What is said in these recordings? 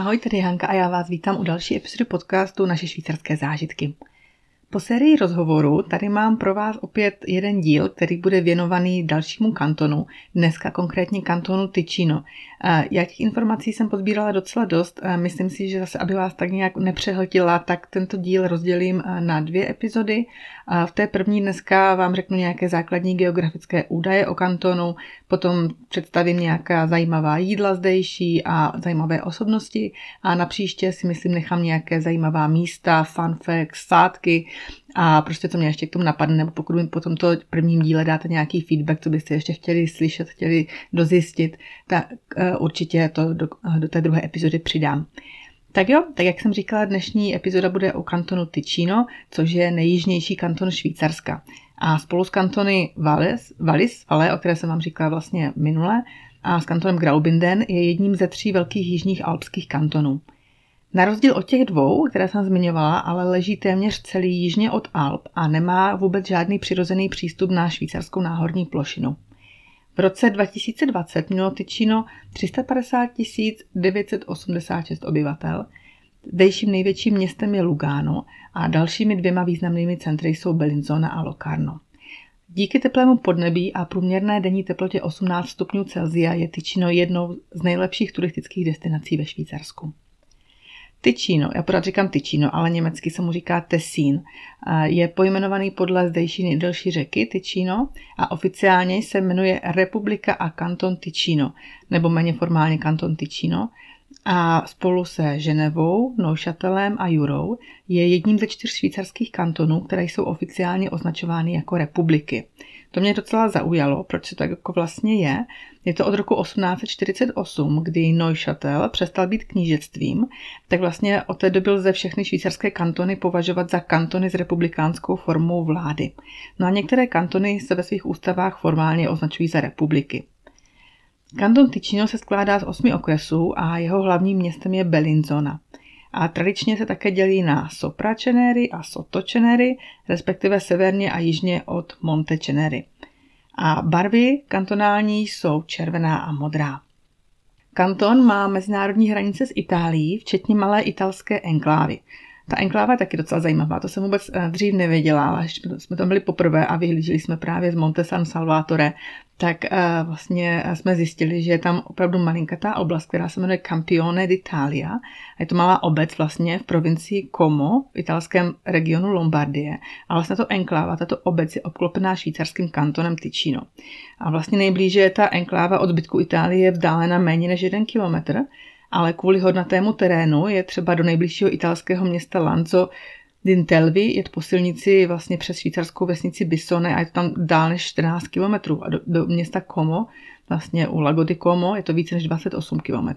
Ahoj, tady Hanka a já vás vítám u další epizody podcastu Naše švýcarské zážitky. Po sérii rozhovoru tady mám pro vás opět jeden díl, který bude věnovaný dalšímu kantonu, dneska konkrétně kantonu Ticino. Jak informací jsem pozbírala docela dost, myslím si, že zase, aby vás tak nějak nepřehltila, tak tento díl rozdělím na dvě epizody. V té první dneska vám řeknu nějaké základní geografické údaje o kantonu, potom představím nějaká zajímavá jídla zdejší a zajímavé osobnosti a na příště si myslím nechám nějaké zajímavá místa, fun facts, sádky, a prostě co mě ještě k tomu napadne, nebo pokud mi po tomto prvním díle dáte nějaký feedback, co byste ještě chtěli slyšet, chtěli dozjistit, tak uh, určitě to do, do té druhé epizody přidám. Tak jo, tak jak jsem říkala, dnešní epizoda bude o kantonu Ticino, což je nejjižnější kanton Švýcarska. A spolu s kantony Vallis, Vallis Valle, o které jsem vám říkala vlastně minule, a s kantonem Graubinden je jedním ze tří velkých jižních alpských kantonů. Na rozdíl od těch dvou, které jsem zmiňovala, ale leží téměř celý jižně od Alp a nemá vůbec žádný přirozený přístup na švýcarskou náhorní plošinu. V roce 2020 mělo Tyčino 350 986 obyvatel. Zdejším největším městem je Lugano a dalšími dvěma významnými centry jsou Bellinzona a Locarno. Díky teplému podnebí a průměrné denní teplotě 18 stupňů Celsia je Tyčino jednou z nejlepších turistických destinací ve Švýcarsku. Ticino, já pořád říkám Ticino, ale německy se mu říká Tessin, je pojmenovaný podle zdejší nejdelší řeky Ticino a oficiálně se jmenuje Republika a kanton Ticino, nebo méně formálně kanton Ticino, a spolu se Ženevou, Neuchâtelem a Jurou je jedním ze čtyř švýcarských kantonů, které jsou oficiálně označovány jako republiky. To mě docela zaujalo, proč se tak jako vlastně je. Je to od roku 1848, kdy Neuchâtel přestal být knížectvím, tak vlastně od té doby lze všechny švýcarské kantony považovat za kantony s republikánskou formou vlády. No a některé kantony se ve svých ústavách formálně označují za republiky. Kanton Ticino se skládá z osmi okresů a jeho hlavním městem je Bellinzona. A tradičně se také dělí na Sopračenery a Sotočenery, respektive severně a jižně od Montečenery. A barvy kantonální jsou červená a modrá. Kanton má mezinárodní hranice s Itálií, včetně malé italské enklávy. Ta enkláva je taky docela zajímavá, to jsem vůbec eh, dřív nevěděla, ale jsme tam byli poprvé a vyhlíželi jsme právě z Monte San Salvatore, tak uh, vlastně jsme zjistili, že je tam opravdu malinkatá oblast, která se jmenuje Campione d'Italia. Je to malá obec vlastně v provincii Como, v italském regionu Lombardie. A vlastně to enkláva, tato obec je obklopená švýcarským kantonem Ticino. A vlastně nejblíže je ta enkláva od zbytku Itálie vzdálena méně než jeden kilometr, ale kvůli hodnatému terénu je třeba do nejbližšího italského města Lanzo Dintelvi jet po silnici vlastně přes švýcarskou vesnici Bissone a je to tam dál než 14 km. A do, do města Como, vlastně u Lago di Como, je to více než 28 km.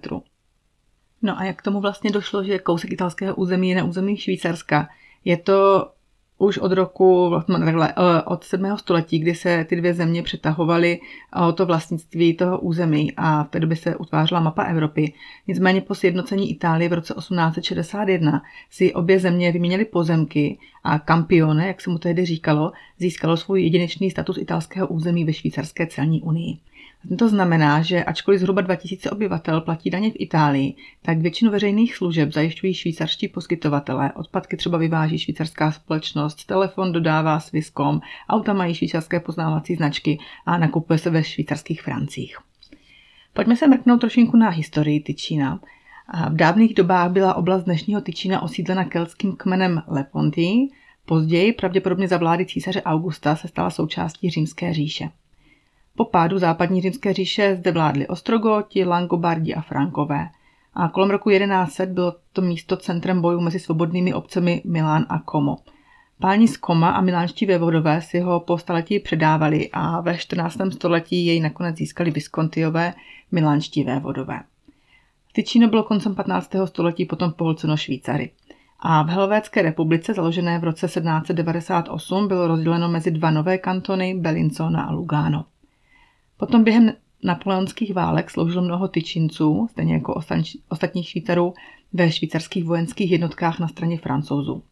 No a jak k tomu vlastně došlo, že kousek italského území je na území Švýcarska? Je to už od roku, takhle, eh, od 7. století, kdy se ty dvě země přetahovaly o to vlastnictví toho území a v té době se utvářela mapa Evropy. Nicméně po sjednocení Itálie v roce 1861 si obě země vyměnily pozemky a Campione, jak se mu tehdy říkalo, získalo svůj jedinečný status italského území ve švýcarské celní unii. To znamená, že ačkoliv zhruba 2000 obyvatel platí daně v Itálii, tak většinu veřejných služeb zajišťují švýcarští poskytovatelé. Odpadky třeba vyváží švýcarská společnost, telefon dodává Swisscom, auta mají švýcarské poznávací značky a nakupuje se ve švýcarských francích. Pojďme se mrknout trošinku na historii Tyčína. V dávných dobách byla oblast dnešního Tyčína osídlena keltským kmenem Lepontii, později, pravděpodobně za vlády císaře Augusta, se stala součástí římské říše. Po pádu západní římské říše zde vládli Ostrogoti, Langobardi a Frankové. A kolem roku 1100 bylo to místo centrem bojů mezi svobodnými obcemi Milán a Como. Páni z Koma a milánští vévodové si ho po staletí předávali a ve 14. století jej nakonec získali Viscontiové milánští vévodové. Tyčíno bylo koncem 15. století potom pohlceno Švýcary. A v Helvétské republice, založené v roce 1798, bylo rozděleno mezi dva nové kantony, Bellinzona a Lugano. Potom během napoleonských válek sloužilo mnoho tyčinců, stejně jako ostatních Švýcarů, ve švýcarských vojenských jednotkách na straně francouzů.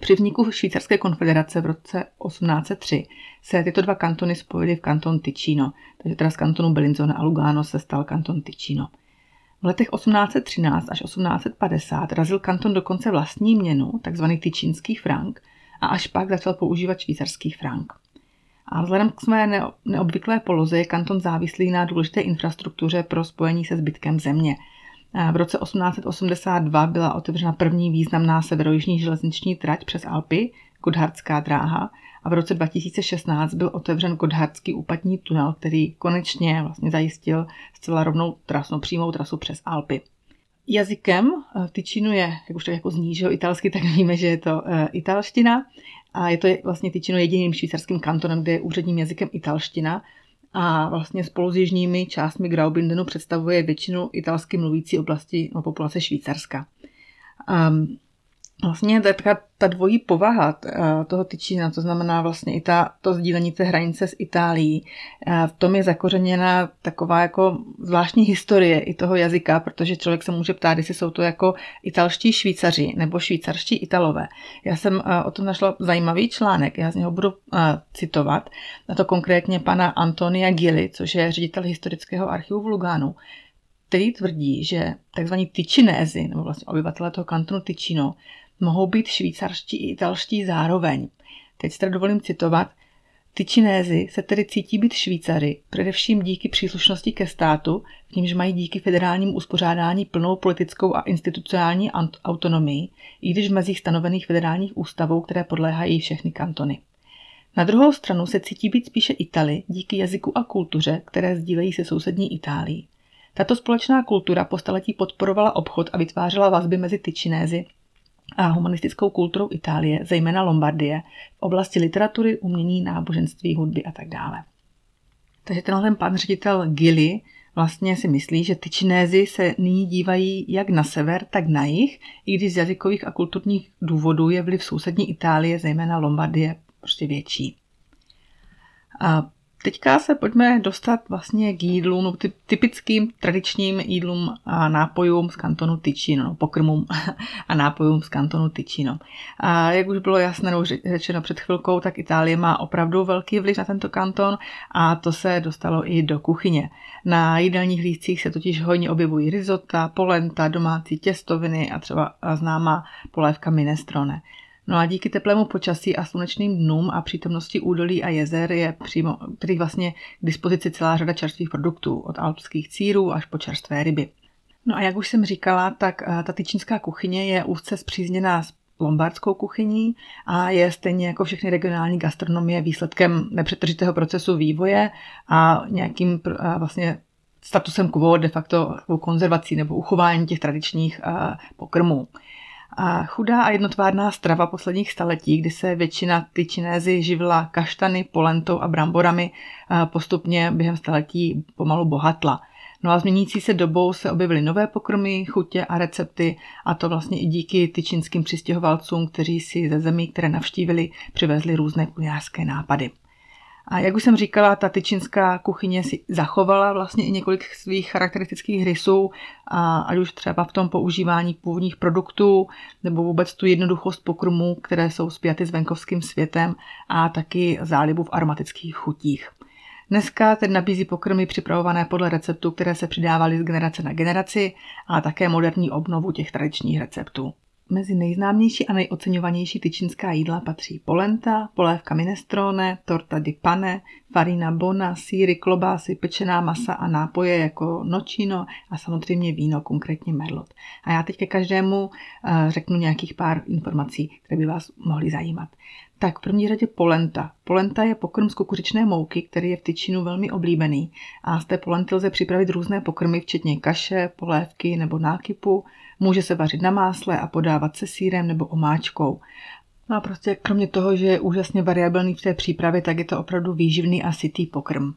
Při vzniku Švýcarské konfederace v roce 1803 se tyto dva kantony spojily v kanton Ticino, takže teda z kantonu Bellinzona a Lugano se stal kanton Ticino. V letech 1813 až 1850 razil kanton dokonce vlastní měnu, takzvaný tyčínský frank, a až pak začal používat švýcarský frank. A vzhledem k své neobvyklé poloze je kanton závislý na důležité infrastruktuře pro spojení se zbytkem země. V roce 1882 byla otevřena první významná severojižní železniční trať přes Alpy, Godhardská dráha, a v roce 2016 byl otevřen Godhardský úpatní tunel, který konečně vlastně zajistil zcela rovnou trasu, přímou trasu přes Alpy. Jazykem v Tyčinu je, jak už to jako zní, že italsky, tak víme, že je to uh, italština. A je to vlastně Tyčino jediným švýcarským kantonem, kde je úředním jazykem italština. A vlastně spolu s jižními částmi Graubindenu představuje většinu italsky mluvící oblasti no, populace Švýcarska. Um, Vlastně ta, ta dvojí povaha eh, toho tyčína, to znamená vlastně i ta, to sdílení té hranice s Itálií, eh, v tom je zakořeněna taková jako zvláštní historie i toho jazyka, protože člověk se může ptát, jestli jsou to jako italští švýcaři nebo švýcarští italové. Já jsem eh, o tom našla zajímavý článek, já z něho budu citovat, na to konkrétně pana Antonia Gili, což je ředitel historického archivu v Lugánu, který tvrdí, že tzv. tyčinézy, nebo vlastně obyvatele toho kantonu Tyčino, mohou být švýcarští i italští zároveň. Teď se dovolím citovat. Ty činézy se tedy cítí být Švýcary, především díky příslušnosti ke státu, v nímž mají díky federálnímu uspořádání plnou politickou a institucionální autonomii, i když v mezích stanovených federálních ústavou, které podléhají všechny kantony. Na druhou stranu se cítí být spíše Itali díky jazyku a kultuře, které sdílejí se sousední Itálií. Tato společná kultura po staletí podporovala obchod a vytvářela vazby mezi Tyčinézy a humanistickou kulturou Itálie, zejména Lombardie, v oblasti literatury, umění, náboženství, hudby a tak dále. Takže tenhle ten pan ředitel Gilly vlastně si myslí, že ty Činézy se nyní dívají jak na sever, tak na jih, i když z jazykových a kulturních důvodů je vliv sousední Itálie, zejména Lombardie, prostě větší. A Teďka se pojďme dostat vlastně k jídlům, no, typickým tradičním jídlům a nápojům z kantonu Ticino, no, pokrmům a nápojům z kantonu Ticino. A jak už bylo jasné, no, řečeno před chvilkou, tak Itálie má opravdu velký vliv na tento kanton a to se dostalo i do kuchyně. Na jídelních lístcích se totiž hojně objevují risota, polenta, domácí těstoviny a třeba známá polévka minestrone. No a díky teplému počasí a slunečným dnům a přítomnosti údolí a jezer je přímo, tedy vlastně k dispozici celá řada čerstvých produktů, od alpských círů až po čerstvé ryby. No a jak už jsem říkala, tak eh, ta tyčínská kuchyně je úzce zpřízněná s lombardskou kuchyní a je stejně jako všechny regionální gastronomie výsledkem nepřetržitého procesu vývoje a nějakým a vlastně statusem quo de facto konzervací nebo uchování těch tradičních pokrmů. A chudá a jednotvárná strava posledních staletí, kdy se většina ty činézy živila kaštany, polentou a bramborami, postupně během staletí pomalu bohatla. No a změnící se dobou se objevily nové pokrmy, chutě a recepty a to vlastně i díky tyčinským přistěhovalcům, kteří si ze zemí, které navštívili, přivezli různé kulinářské nápady. A jak už jsem říkala, ta tyčinská kuchyně si zachovala vlastně i několik svých charakteristických rysů, a ať už třeba v tom používání původních produktů, nebo vůbec tu jednoduchost pokrmů, které jsou spjaty s venkovským světem a taky zálibu v aromatických chutích. Dneska tedy nabízí pokrmy připravované podle receptů, které se přidávaly z generace na generaci, ale také moderní obnovu těch tradičních receptů. Mezi nejznámější a nejoceňovanější tyčinská jídla patří polenta, polévka minestrone, torta di pane, farina bona, síry, klobásy, pečená masa a nápoje jako nočino a samozřejmě víno, konkrétně merlot. A já teď ke každému eh, řeknu nějakých pár informací, které by vás mohly zajímat. Tak v první řadě polenta. Polenta je pokrm z kukuřičné mouky, který je v tyčinu velmi oblíbený. A z té polenty lze připravit různé pokrmy, včetně kaše, polévky nebo nákypu. Může se vařit na másle a podávat se sírem nebo omáčkou. No a prostě kromě toho, že je úžasně variabilní v té přípravě, tak je to opravdu výživný a sytý pokrm.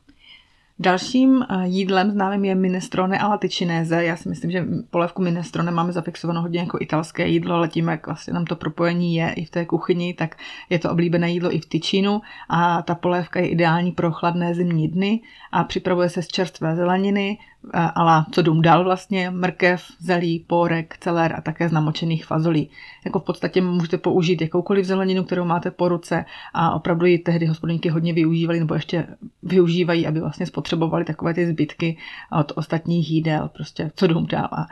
Dalším eh, jídlem známým je minestrone a latičinéze. Já si myslím, že polévku minestrone máme zafixovanou hodně jako italské jídlo, ale tím, jak vlastně tam to propojení je i v té kuchyni, tak je to oblíbené jídlo i v tyčinu a ta polévka je ideální pro chladné zimní dny a připravuje se z čerstvé zeleniny, ale co dům dal vlastně, mrkev, zelí, pórek, celer a také z namočených fazolí. Jako v podstatě můžete použít jakoukoliv zeleninu, kterou máte po ruce a opravdu ji tehdy hospodníky hodně využívali nebo ještě využívají, aby vlastně spotřebovali takové ty zbytky od ostatních jídel, prostě co dům dal a,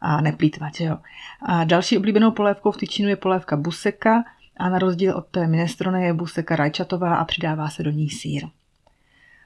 a neplýtvat, jo. A další oblíbenou polévkou v tyčinu je polévka buseka a na rozdíl od té minestrone je buseka rajčatová a přidává se do ní sír.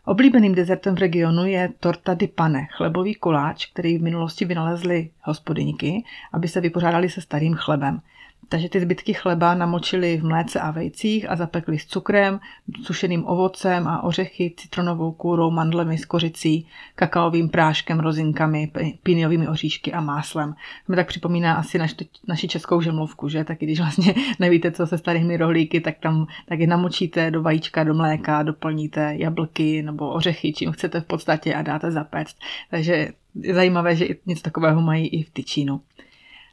Oblíbeným dezertem v regionu je torta di pane, chlebový koláč, který v minulosti vynalezli hospodyňky, aby se vypořádali se starým chlebem. Takže ty zbytky chleba namočili v mléce a vejcích a zapekli s cukrem, sušeným ovocem a ořechy, citronovou kůrou, mandlemi s kořicí, kakaovým práškem, rozinkami, píniovými oříšky a máslem. To mi tak připomíná asi naš, naši českou žemlovku, že? Tak když vlastně nevíte, co se starými rohlíky, tak tam tak je namočíte do vajíčka, do mléka, doplníte jablky nebo ořechy, čím chcete v podstatě a dáte zapéct. Takže je zajímavé, že něco takového mají i v Tyčínu.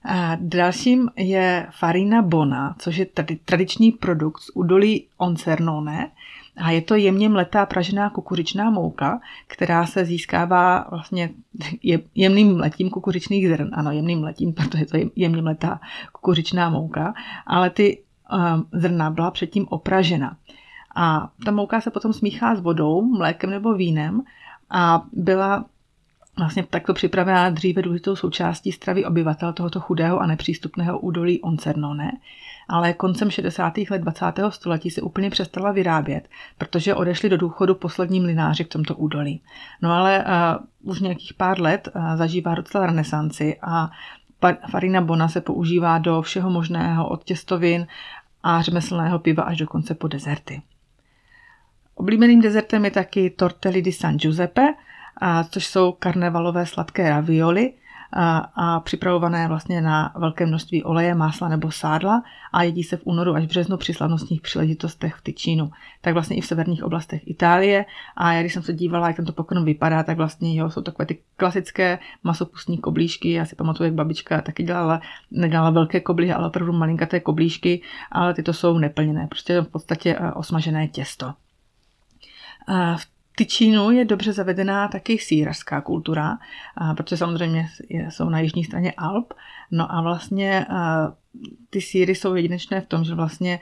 A dalším je farina bona, což je tradiční produkt z údolí Oncernone a je to jemně mletá pražená kukuřičná mouka, která se získává vlastně jemným mletím kukuřičných zrn. Ano, jemným mletím, protože to je jemně mletá kukuřičná mouka, ale ty um, zrna byla předtím opražena. A ta mouka se potom smíchá s vodou, mlékem nebo vínem a byla vlastně takto připravená dříve důležitou součástí stravy obyvatel tohoto chudého a nepřístupného údolí Oncernone, ale koncem 60. let 20. století se úplně přestala vyrábět, protože odešli do důchodu poslední mlináři v tomto údolí. No ale uh, už nějakých pár let uh, zažívá docela renesanci a farina bona se používá do všeho možného od těstovin a řemeslného piva až dokonce po dezerty. Oblíbeným dezertem je taky tortelli di San Giuseppe, a což jsou karnevalové sladké ravioli a, a připravované vlastně na velké množství oleje, másla nebo sádla a jedí se v únoru až v březnu při slavnostních příležitostech v Tyčínu. Tak vlastně i v severních oblastech Itálie a já když jsem se dívala, jak tento pokrm vypadá, tak vlastně jo, jsou takové ty klasické masopustní koblížky. Já si pamatuju, jak babička taky dělala, nedělala velké koblihy, ale opravdu malinkaté koblížky, ale tyto jsou neplněné, prostě v podstatě eh, osmažené těsto. V Tyčínu je dobře zavedená taky sírařská kultura, protože samozřejmě jsou na jižní straně Alp. No a vlastně ty síry jsou jedinečné v tom, že vlastně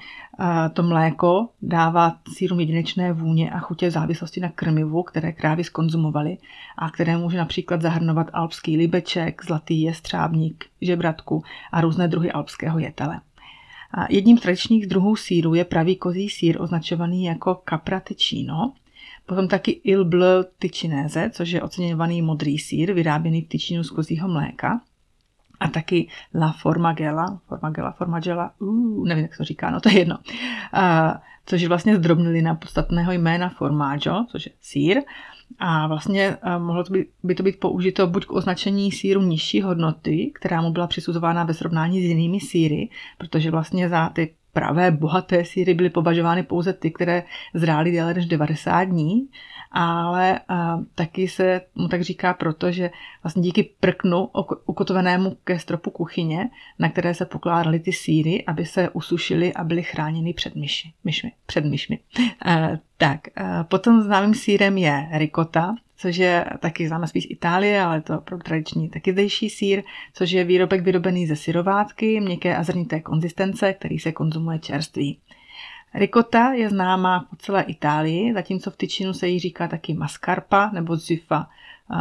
to mléko dává sírům jedinečné vůně a chutě v závislosti na krmivu, které krávy skonzumovaly a které může například zahrnovat alpský libeček, zlatý jestřábník, žebratku a různé druhy alpského jetele. Jedním z tradičních druhů síru je pravý kozí sír označovaný jako capratecino, Potom taky Il Bleu tyčinéze, což je oceňovaný modrý sír, vyráběný v tyčinu z kozího mléka. A taky La Formagella, Formagella, Formagella, uh, nevím, jak se to říká, no to je jedno. Uh, což je vlastně zdrobnilina podstatného jména formaggio, což je sír. A vlastně uh, mohlo to být, by to být použito buď k označení síru nižší hodnoty, která mu byla přisuzována ve srovnání s jinými síry, protože vlastně za ty pravé bohaté síry byly považovány pouze ty, které zrály déle než 90 dní, ale a, taky se mu tak říká proto, že vlastně díky prknu ukotvenému ke stropu kuchyně, na které se pokládaly ty síry, aby se usušily a byly chráněny před myši, myšmi, před myšmi. A, tak, a potom známým sírem je rikota, což je taky známe spíš Itálie, ale to pro tradiční taky zdejší sír, což je výrobek vyrobený ze syrovátky, měkké a zrnité konzistence, který se konzumuje čerství. Rikota je známá po celé Itálii, zatímco v tyčinu se jí říká taky mascarpa nebo zifa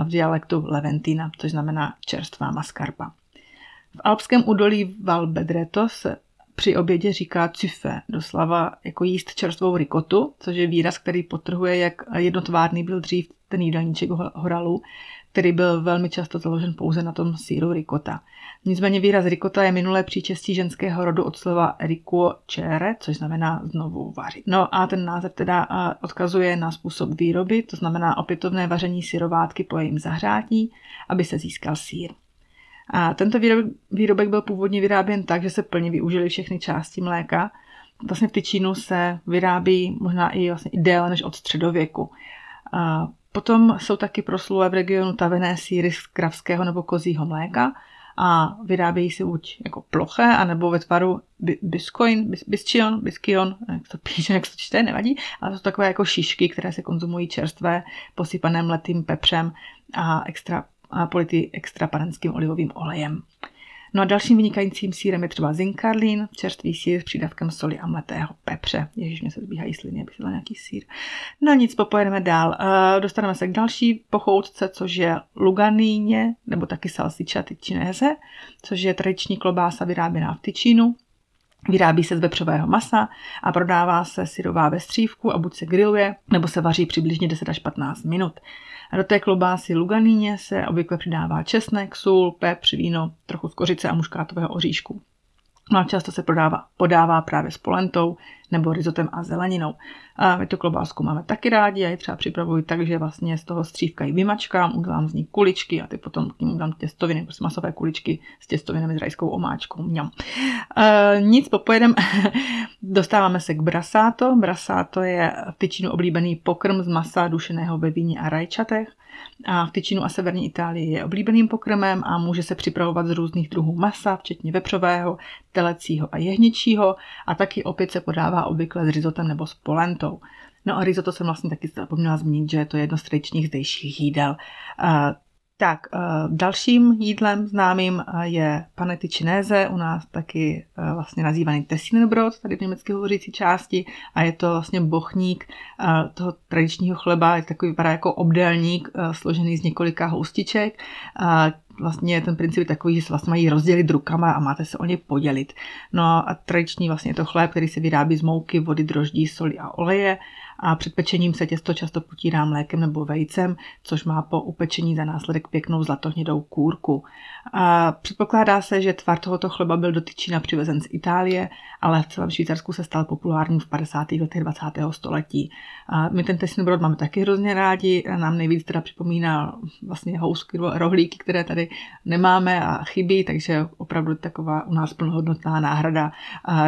v dialektu Leventina, což znamená čerstvá mascarpa. V alpském údolí Val Bedreto se při obědě říká cufé, doslova jako jíst čerstvou rikotu, což je výraz, který potrhuje, jak jednotvárný byl dřív ten jídelníček horalu, který byl velmi často založen pouze na tom síru rikota. Nicméně výraz rikota je minulé příčestí ženského rodu od slova rikuo čere, což znamená znovu vařit. No a ten název teda odkazuje na způsob výroby, to znamená opětovné vaření syrovátky po jejím zahřátí, aby se získal sír. A tento výrobek, výrobek byl původně vyráběn tak, že se plně využili všechny části mléka. Vlastně v tyčínu se vyrábí možná i vlastně déle než od středověku. A potom jsou taky proslulé v regionu tavené síry z kravského nebo kozího mléka a vyrábějí se buď jako ploché, anebo ve tvaru biscoin, biscion, biscion, jak to píše, jak to čte, nevadí, ale jsou takové jako šišky, které se konzumují čerstvé, posypané mletým pepřem a extra a polity extra panenským olivovým olejem. No a dalším vynikajícím sírem je třeba zinkarlín, čerstvý sír s přídavkem soli a mletého pepře. Ježíš, mě se zbíhají sliny, abych dala nějaký sír. No nic, popojedeme dál. Uh, dostaneme se k další pochoutce, což je luganíně, nebo taky salsiča tyčinese, což je tradiční klobása vyráběná v Tyčínu. Vyrábí se z vepřového masa a prodává se syrová ve střívku a buď se grilluje, nebo se vaří přibližně 10 až 15 minut. A do té klobásy luganíně se obvykle přidává česnek, sůl, pepř, víno, trochu z kořice a muškátového oříšku. No a často se prodává, podává právě s polentou nebo rizotem a zeleninou. A my tu klobásku máme taky rádi, já ji třeba připravuji tak, že vlastně z toho střívka ji vymačkám, udělám z ní kuličky a ty potom k ním dám těstoviny, prostě masové kuličky s těstovinami s rajskou omáčkou. Mňam. E, nic, popojedem. Dostáváme se k brasáto. Brasáto je v tyčinu oblíbený pokrm z masa dušeného ve víně a rajčatech a v Tyčinu a severní Itálii je oblíbeným pokrmem a může se připravovat z různých druhů masa, včetně vepřového, telecího a jehničího a taky opět se podává obvykle s rizotem nebo s polentou. No a risotto jsem vlastně taky zapomněla zmínit, že to je jedno z tradičních zdejších jídel. Tak, eh, dalším jídlem známým eh, je panety cinese, u nás taky eh, vlastně nazývaný Tessinenbrot, tady v německy hovořící části, a je to vlastně bochník toho tradičního chleba, je takový vypadá jako obdélník složený z několika houstiček, vlastně ten princip je takový, že se vlastně mají rozdělit rukama a máte se o ně podělit. No a tradiční vlastně je to chléb, který se vyrábí z mouky, vody, droždí, soli a oleje a před pečením se těsto často potírá mlékem nebo vejcem, což má po upečení za následek pěknou zlatohnědou kůrku. A předpokládá se, že tvar tohoto chleba byl do Tyčína přivezen z Itálie, ale v celém Švýcarsku se stal populární v 50. letech 20. století. A my ten tesný brod máme taky hrozně rádi, nám nejvíc teda připomíná vlastně housky, rohlíky, které tady nemáme a chybí, takže opravdu taková u nás plnohodnotná náhrada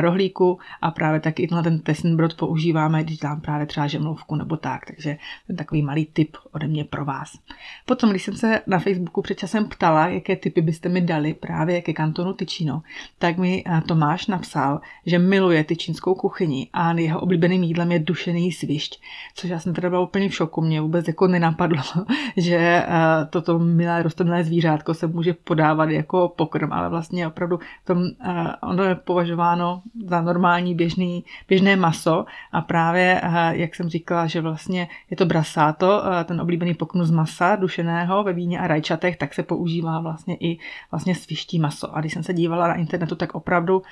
rohlíku a právě taky na ten tesný brod používáme, když dám právě třeba žemlovku nebo tak, takže ten takový malý tip ode mě pro vás. Potom, když jsem se na Facebooku před časem ptala, jaké typy byste mi dali právě ke kantonu Tyčino, tak mi eh, Tomáš napsal, že miluje tyčínskou kuchyni a jeho oblíbeným jídlem je dušený svišť, což já jsem teda byla úplně v šoku, mě vůbec jako nenapadlo, že eh, toto milé rostlinné zvířátko se může podávat jako pokrm, ale vlastně opravdu tom, eh, ono je považováno za normální běžný, běžné maso a právě, jak jsem říkala, že vlastně je to brasáto, ten oblíbený pokrm z masa dušeného ve víně a rajčatech, tak se používá vlastně i vlastně sviští maso. A když jsem se dívala na internetu, tak opravdu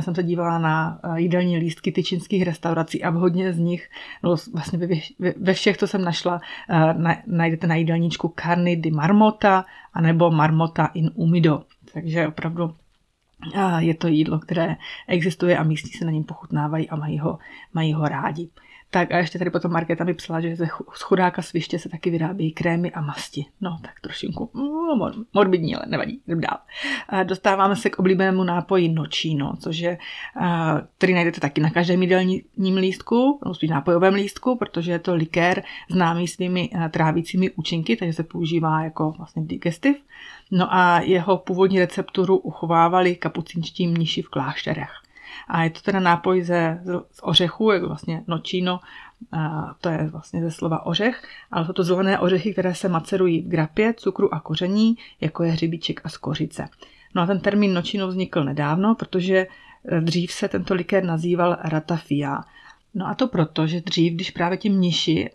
jsem se dívala na eh, jídelní lístky tyčinských restaurací a v hodně z nich, no vlastně ve, všech, co jsem našla, eh, na, najdete na jídelníčku carny di marmota anebo marmota in umido. Takže opravdu eh, je to jídlo, které existuje a místní se na něm pochutnávají a mají ho, mají ho rádi. Tak a ještě tady potom Markéta mi psala, že ze chudáka sviště se taky vyrábějí krémy a masti. No, tak trošinku mm, morbidní, ale nevadí, jdem dál. Dostáváme se k oblíbenému nápoji nočino, což je, který najdete taky na každém jídelním lístku, no spíš nápojovém lístku, protože je to likér známý svými trávícími účinky, takže se používá jako vlastně digestiv. No a jeho původní recepturu uchovávali kapucinští mniši v klášterech. A je to teda nápoj ze, z ořechu, jako vlastně nočino, a to je vlastně ze slova ořech, ale jsou to zelené ořechy, které se macerují v grapě, cukru a koření, jako je hřebíček a skořice. No a ten termín nočino vznikl nedávno, protože dřív se tento likér nazýval ratafia No a to proto, že dřív, když právě ti mniši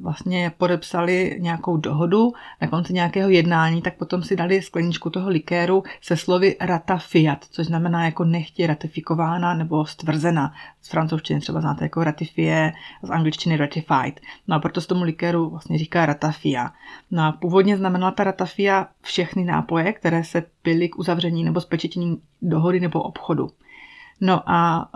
vlastně podepsali nějakou dohodu na konci nějakého jednání, tak potom si dali skleničku toho likéru se slovy rata fiat, což znamená jako nechtě ratifikována nebo stvrzena. Z francouzštiny třeba znáte jako ratifie, z angličtiny ratified. No a proto se tomu likéru vlastně říká ratafia. No a původně znamenala ta ratafia všechny nápoje, které se pily k uzavření nebo spečetění dohody nebo obchodu. No a,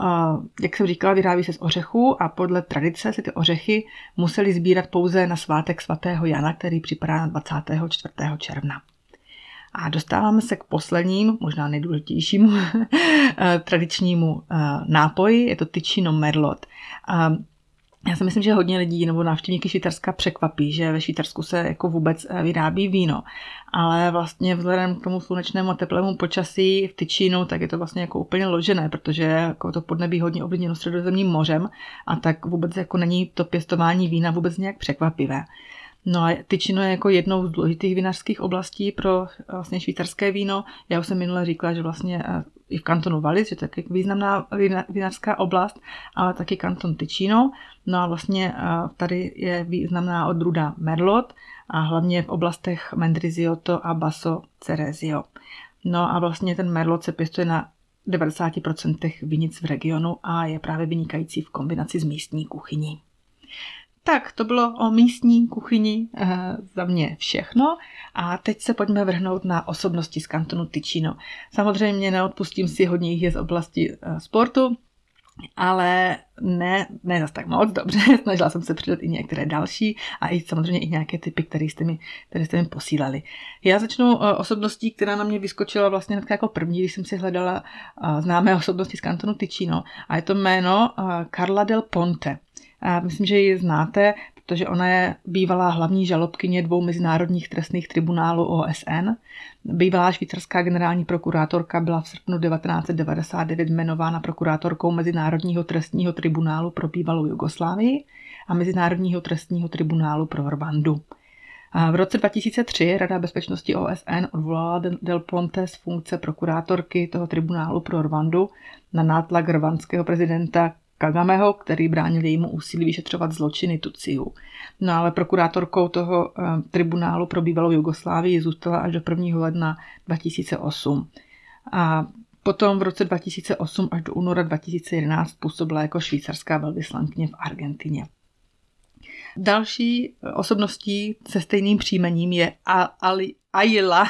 jak jsem říkala, vyrábí se z ořechů a podle tradice si ty ořechy museli sbírat pouze na svátek svatého Jana, který připadá na 24. června. A dostáváme se k posledním, možná nejdůležitějšímu tradičnímu nápoji, je to tyčino merlot. Já si myslím, že hodně lidí nebo návštěvníky Švýcarska překvapí, že ve Švýcarsku se jako vůbec eh, vyrábí víno. Ale vlastně vzhledem k tomu slunečnému a teplému počasí v Tyčínu, tak je to vlastně jako úplně ložené, protože jako to podnebí hodně ovlivněno středozemním mořem a tak vůbec jako není to pěstování vína vůbec nějak překvapivé. No a Tyčino je jako jednou z důležitých vinařských oblastí pro vlastně švýcarské víno. Já už jsem minule říkala, že vlastně eh, i v kantonu Wallis, že to je významná vinařská oblast, ale taky kanton Ticino. No a vlastně tady je významná odrůda Merlot a hlavně v oblastech Mendrizioto a Basso Cerezio. No a vlastně ten Merlot se pěstuje na 90% vinic v regionu a je právě vynikající v kombinaci s místní kuchyní. Tak, to bylo o místní kuchyni e, za mě všechno. A teď se pojďme vrhnout na osobnosti z kantonu Ticino. Samozřejmě neodpustím si hodně jich je z oblasti e, sportu, ale ne, ne zase tak moc, dobře, snažila jsem se přidat i některé další a i samozřejmě i nějaké typy, které jste mi, které jste mi posílali. Já začnu e, osobností, která na mě vyskočila vlastně hned jako první, když jsem si hledala známé osobnosti z kantonu Ticino a je to jméno Carla del Ponte. Myslím, že ji znáte, protože ona je bývalá hlavní žalobkyně dvou mezinárodních trestných tribunálů OSN. Bývalá švýcarská generální prokurátorka byla v srpnu 1999 jmenována prokurátorkou Mezinárodního trestního tribunálu pro bývalou Jugoslávii a Mezinárodního trestního tribunálu pro Rwandu. V roce 2003 Rada bezpečnosti OSN odvolala Del Ponte z funkce prokurátorky toho tribunálu pro Rwandu na nátlak rwandského prezidenta Kagameho, který bránil jejímu úsilí vyšetřovat zločiny Tuciů. No ale prokurátorkou toho eh, tribunálu pro bývalou Jugoslávii zůstala až do 1. ledna 2008. A potom v roce 2008 až do února 2011 působila jako švýcarská velvyslankyně v Argentině. Další osobností se stejným příjmením je Ali, Ayla,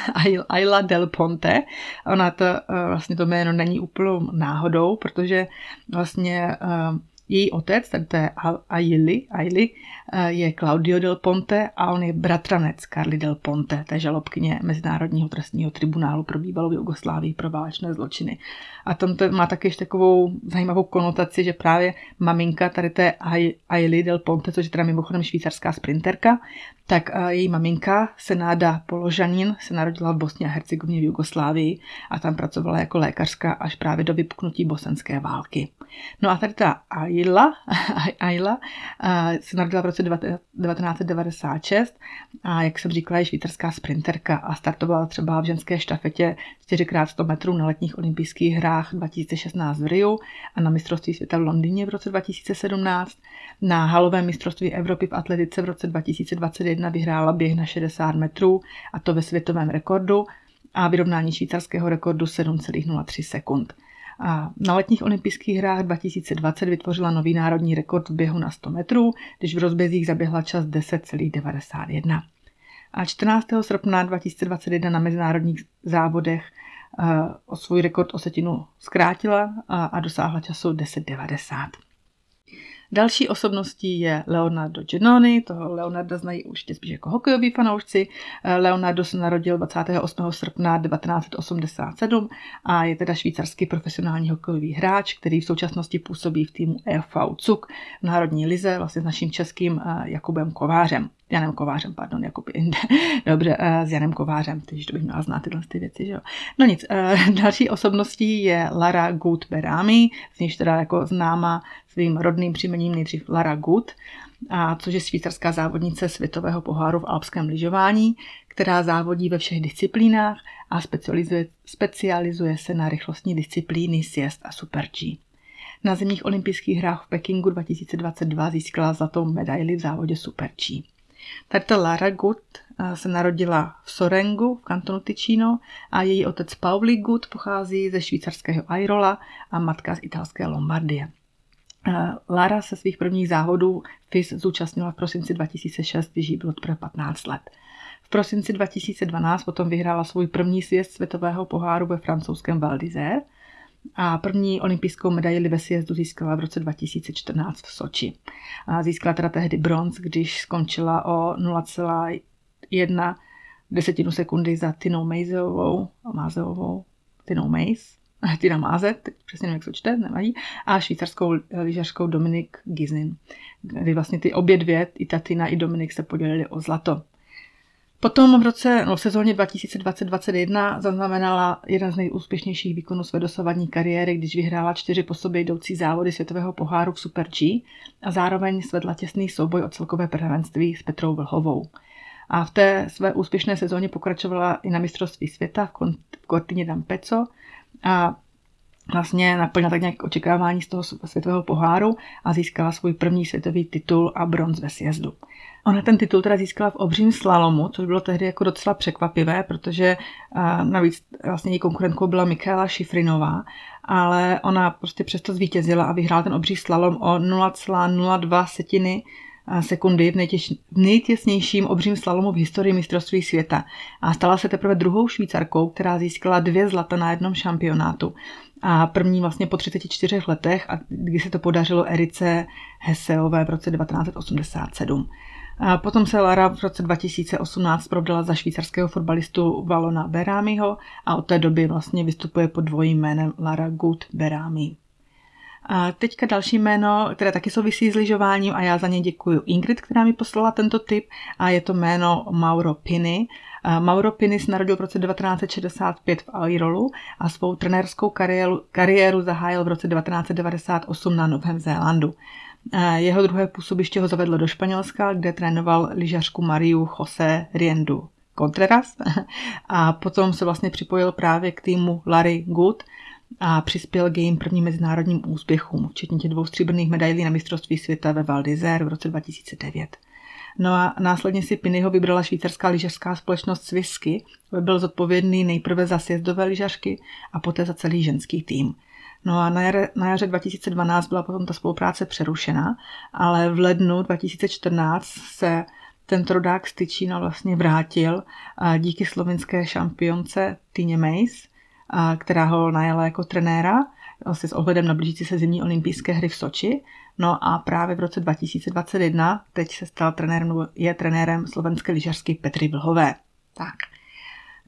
Ayla del Ponte. Ona to, eh, vlastně to jméno není úplnou náhodou, protože vlastně eh, její otec, tady to je Aili, Aili, eh, je Claudio del Ponte a on je bratranec Carly del Ponte, té žalobkyně Mezinárodního trestního tribunálu pro bývalou Jugoslávii pro válečné zločiny. A tam to má taky ještě takovou zajímavou konotaci, že právě maminka tady té Aili del Ponte, což je teda mimochodem švýcarská sprinterka, tak eh, její maminka Senáda Položanin se narodila v Bosně a Hercegovině v Jugoslávii a tam pracovala jako lékařka až právě do vypuknutí bosenské války. No a tady ta Ayla, Ayla se narodila v roce 1996 a jak jsem říkala, je švýcarská sprinterka a startovala třeba v ženské štafetě 4x100 metrů na letních olympijských hrách 2016 v Riu a na mistrovství světa v Londýně v roce 2017, na halovém mistrovství Evropy v atletice v roce 2021 vyhrála běh na 60 metrů a to ve světovém rekordu a vyrovnání švýcarského rekordu 7,03 sekund. A na letních olympijských hrách 2020 vytvořila nový národní rekord v běhu na 100 metrů, když v rozbězích zaběhla čas 10,91. A 14. srpna 2021 na mezinárodních závodech uh, o svůj rekord o setinu zkrátila a dosáhla času 10,90. Další osobností je Leonardo Genoni, toho Leonarda znají určitě spíš jako hokejový fanoušci. Eh, Leonardo se narodil 28. srpna 1987 a je teda švýcarský profesionální hokejový hráč, který v současnosti působí v týmu EV Cuk v Národní lize vlastně s naším českým eh, Jakubem Kovářem. Janem Kovářem, pardon, Jakub jinde. Dobře, uh, s Janem Kovářem, takže to bych měla znát tyhle ty věci, že jo. No nic, uh, další osobností je Lara Gut Berami, z níž teda jako známa svým rodným příjmením nejdřív Lara Gut, a což je švýcarská závodnice světového poháru v alpském lyžování, která závodí ve všech disciplínách a specializuje, specializuje se na rychlostní disciplíny siest a super G. Na zimních olympijských hrách v Pekingu 2022 získala zlatou medaili v závodě Super G. Tato Lara Gut eh, se narodila v Sorengu v kantonu Ticino a její otec Pauli Gut pochází ze švýcarského Airola a matka z italské Lombardie. Eh, Lara se svých prvních závodů FIS zúčastnila v prosinci 2006, když jí bylo teprve 15 let. V prosinci 2012 potom vyhrála svůj první sjezd světového poháru ve francouzském Val d'Isère a první olympijskou medaili ve sjezdu získala v roce 2014 v Soči. A získala teda tehdy bronz, když skončila o 0,1 desetinu sekundy za Tinou Mazeovou, Mazeovou Tinou Maze. Tina Máze, teď přesně nevím, jak se čte, nevadí, a švýcarskou lyžařkou Dominik Gizin, kdy vlastně ty obě dvě, i ta Tina, i Dominik se podělili o zlato. Potom v roce, no v sezóně 2020-2021 zaznamenala jeden z nejúspěšnějších výkonů své dosavadní kariéry, když vyhrála čtyři po sobě jdoucí závody světového poháru v Super G a zároveň svedla těsný souboj o celkové prvenství s Petrou Vlhovou. A v té své úspěšné sezóně pokračovala i na mistrovství světa v, Cortině d'Ampezzo a vlastně naplnila tak nějak očekávání z toho světového poháru a získala svůj první světový titul a bronz ve sjezdu. Ona ten titul teda získala v obřím slalomu, což bylo tehdy jako docela překvapivé, protože navíc vlastně její konkurentkou byla Michaela Šifrinová, ale ona prostě přesto zvítězila a vyhrála ten obří slalom o 0,02 setiny sekundy v, nejtěž, v nejtěsnějším obřím slalomu v historii mistrovství světa a stala se teprve druhou švýcarkou, která získala dvě zlata na jednom šampionátu. A první vlastně po 34 letech, a kdy se to podařilo Erice Heseové v roce 1987. A potom se Lara v roce 2018 provdala za švýcarského fotbalistu Valona Berámiho a od té doby vlastně vystupuje pod dvojím jménem Lara Good Berámi. A teďka další jméno, které taky souvisí s lyžováním a já za ně děkuji Ingrid, která mi poslala tento tip a je to jméno Mauro Pini. Mauro Pini se narodil v roce 1965 v Airolu a svou trenérskou kariéru, kariéru zahájil v roce 1998 na Novém Zélandu. Jeho druhé působiště ho zavedlo do Španělska, kde trénoval lyžařku Mariu José Riendu Contreras a potom se vlastně připojil právě k týmu Larry Good a přispěl k jejím prvním mezinárodním úspěchům, včetně těch dvou stříbrných medailí na mistrovství světa ve Val v roce 2009. No a následně si Pinyho vybrala švýcarská lyžařská společnost Swisky, byl zodpovědný nejprve za sjezdové lyžařky a poté za celý ženský tým. No a na, jaře, na jaře 2012 byla potom ta spolupráce přerušena, ale v lednu 2014 se ten rodák z Tyčína vlastně vrátil díky slovinské šampionce Týně Mays, která ho najala jako trenéra vlastně s ohledem na blížící se zimní olympijské hry v Soči. No a právě v roce 2021 teď se stal trenérem, je trenérem slovenské lyžařky Petry Vlhové. Tak.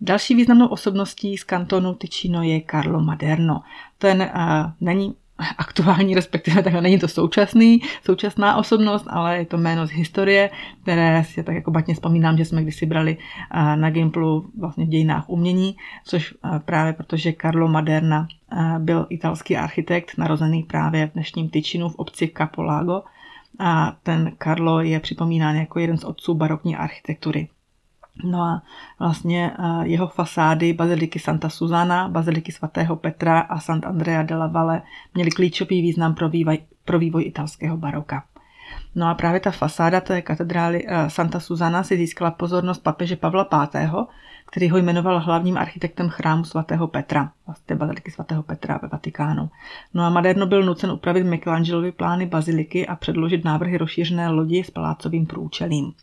Další významnou osobností z kantonu Ticino je Carlo Maderno. Ten uh, není aktuální, respektive tak není to současný, současná osobnost, ale je to jméno z historie, které si tak jako batně vzpomínám, že jsme kdysi brali uh, na Gimplu vlastně v dějinách umění, což uh, právě protože Carlo Maderna byl italský architekt, narozený právě v dnešním Ticinu v obci Capolago a ten Carlo je připomínán jako jeden z otců barokní architektury. No a vlastně jeho fasády baziliky Santa Susana, baziliky svatého Petra a Sant Andrea della Valle měly klíčový význam pro vývoj, pro vývoj italského baroka. No a právě ta fasáda té katedrály Santa Susana si získala pozornost papeže Pavla V., který ho jmenoval hlavním architektem chrámu svatého Petra, vlastně baziliky svatého Petra ve Vatikánu. No a Maderno byl nucen upravit Michelangelovi plány baziliky a předložit návrhy rozšířené lodi s palácovým průčelím.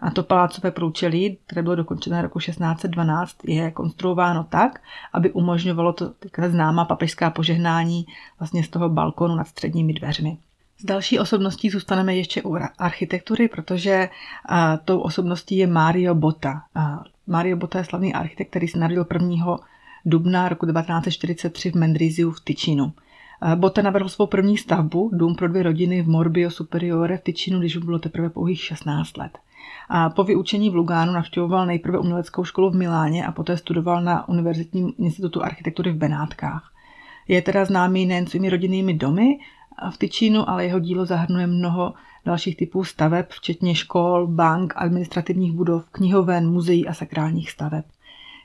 A to palácové průčelí, které bylo dokončené roku 1612, je konstruováno tak, aby umožňovalo to známá papežská požehnání vlastně z toho balkonu nad středními dveřmi. Z další osobností zůstaneme ještě u architektury, protože a, tou osobností je Mario Botta. A Mario Botta je slavný architekt, který se narodil 1. dubna roku 1943 v Mendriziu v Tyčinu. Botta navrhl svou první stavbu, dům pro dvě rodiny v Morbio Superiore v Tyčinu, když mu bylo teprve pouhých 16 let. A po vyučení v Lugánu navštěvoval nejprve uměleckou školu v Miláně a poté studoval na Univerzitním institutu architektury v Benátkách. Je teda známý nejen svými rodinnými domy v Tyčínu, ale jeho dílo zahrnuje mnoho dalších typů staveb, včetně škol, bank, administrativních budov, knihoven, muzeí a sakrálních staveb.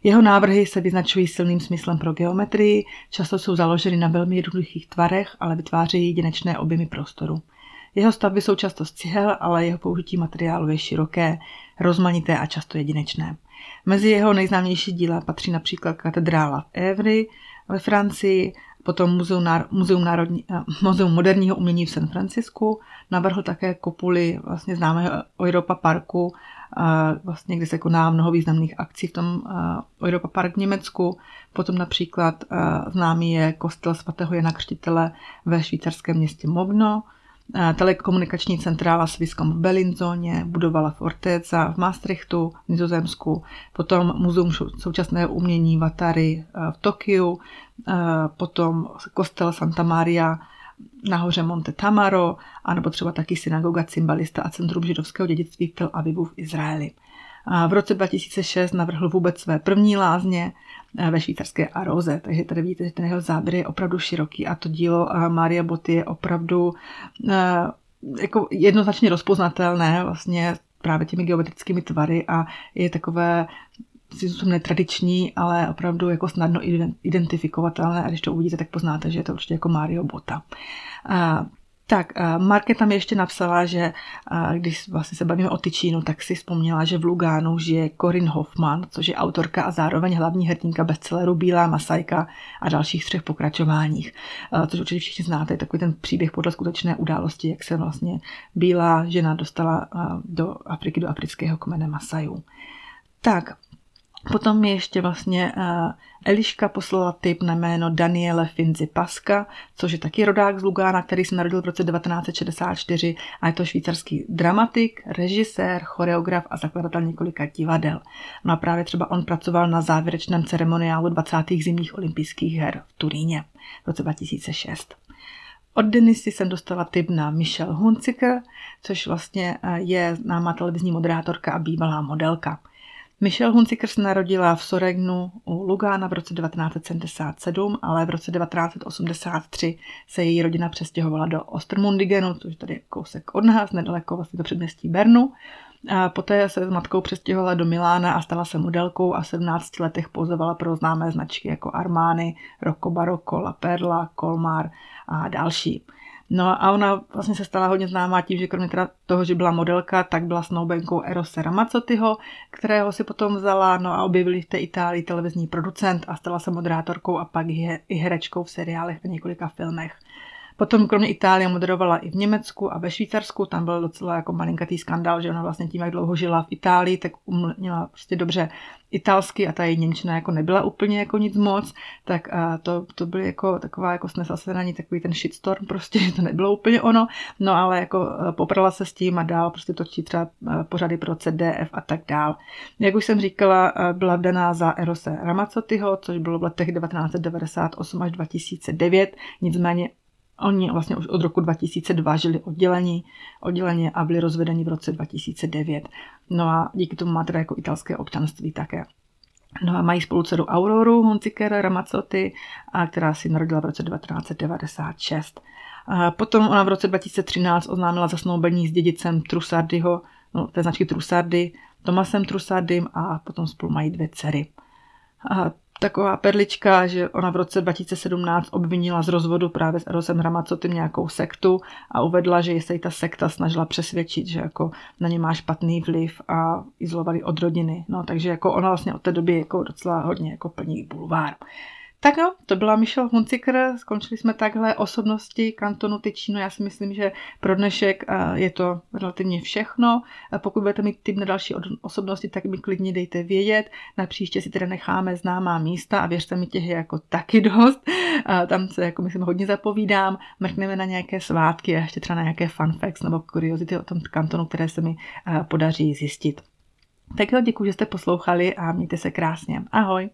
Jeho návrhy se vyznačují silným smyslem pro geometrii, často jsou založeny na velmi jednoduchých tvarech, ale vytvářejí jedinečné objemy prostoru. Jeho stavby jsou často z cihel, ale jeho použití materiálu je široké, rozmanité a často jedinečné. Mezi jeho nejznámější díla patří například katedrála v Évry ve Francii, potom Muzeum, náro, Muzeum, národní, eh, Muzeum moderního umění v San Francisku, navrhl také kopuly vlastně známého Europa Parku, eh, vlastně, kde se koná mnoho významných akcí v tom eh, Europa Park v Německu. Potom například známý je kostel svatého Jana Křtitele ve švýcarském městě Mogno, telekomunikační centrála Swisscom v Bellinzóně, budovala Forteza v Maastrichtu v Nizozemsku, potom Muzeum současného umění Vatary v Tokiu, potom kostel Santa Maria nahoře Monte Tamaro, anebo třeba taky synagoga Cymbalista a Centrum židovského dědictví v Tel Avivu v Izraeli. V roce 2006 navrhl vůbec své první lázně eh, ve švýcarské Aroze, takže tady vidíte, že ten jeho záběr je opravdu široký a to dílo eh, Maria Boty je opravdu eh, jako jednoznačně rozpoznatelné vlastně právě těmi geometrickými tvary a je takové jsem netradiční, ale opravdu jako snadno identifikovatelné a když to uvidíte, tak poznáte, že je to určitě jako Mario Bota. Tak, Marke tam ještě napsala, že když vlastně se bavíme o Tyčínu, tak si vzpomněla, že v Lugánu žije Corinne Hoffman, což je autorka a zároveň hlavní hrdinka bestselleru Bílá Masajka a dalších třech pokračováních. Což určitě všichni znáte, takový ten příběh podle skutečné události, jak se vlastně bílá žena dostala do Afriky, do afrického kmene Masajů. Tak, Potom mi ještě vlastně uh, Eliška poslala tip na jméno Daniele Finzi Paska, což je taky rodák z Lugána, který se narodil v roce 1964 a je to švýcarský dramatik, režisér, choreograf a zakladatel několika divadel. No a právě třeba on pracoval na závěrečném ceremoniálu 20. zimních olympijských her v Turíně v roce 2006. Od Denisy jsem dostala tip na Michelle Hunziker, což vlastně eh, je známá televizní moderátorka a bývalá modelka. Michelle se narodila v Soregnu u Lugána v roce 1977, ale v roce 1983 se její rodina přestěhovala do Ostermundigenu, což tady je kousek od nás, nedaleko vlastně do předměstí Bernu. A poté se s matkou přestěhovala do Milána a stala se modelkou a v 17 letech pouzovala pro známé značky jako Armani, Rocco Barocco, La Perla, Colmar a další. No a ona vlastně se stala hodně známá tím, že kromě teda toho, že byla modelka, tak byla snoubenkou Erose Ramazzotyho, kterého si potom vzala, no a objevili v té Itálii televizní producent a stala se moderátorkou a pak i herečkou v seriálech a několika filmech. Potom kromě Itálie moderovala i v Německu a ve Švýcarsku, tam byl docela jako malinkatý skandál, že ona vlastně tím, jak dlouho žila v Itálii, tak měla prostě dobře italsky a ta její němčina jako nebyla úplně jako nic moc, tak to, to byl jako taková jako snesla se na ní takový ten shitstorm prostě, že to nebylo úplně ono, no ale jako e, poprala se s tím a dál prostě točí třeba e, pořady pro CDF a tak dál. Jak už jsem říkala, e, byla vdaná za Erose Ramazzotyho, což bylo v letech 1998 až 2009, nicméně Oni vlastně už od roku 2002 žili oddělení, odděleně a byli rozvedeni v roce 2009. No a díky tomu má teda jako italské občanství také. No a mají spolu dceru Auroru Hunziker Ramazzotti, a která si narodila v roce 1996. A potom ona v roce 2013 oznámila zasnoubení s dědicem Trusardyho, no, té značky Trusardy, Tomasem Trusardym a potom spolu mají dvě dcery. A taková perlička, že ona v roce 2017 obvinila z rozvodu právě s Erosem Ramacotym nějakou sektu a uvedla, že se jí ta sekta snažila přesvědčit, že jako na ně má špatný vliv a izolovali od rodiny. No, takže jako ona vlastně od té doby jako docela hodně jako plní bulvár. Tak jo, to byla Michelle Hunziker, skončili jsme takhle osobnosti kantonu Tyčíno. Já si myslím, že pro dnešek eh, je to relativně všechno. Pokud budete mít tým na další osobnosti, tak mi klidně dejte vědět. Na příště si teda necháme známá místa a věřte mi, těch je jako taky dost. Tam se jako myslím hodně zapovídám. Mrkneme na nějaké svátky a ještě třeba na nějaké fun facts nebo kuriozity o tom kantonu, které se mi eh, podaří zjistit. Tak jo, děkuji, že jste poslouchali a mějte se krásně. Ahoj!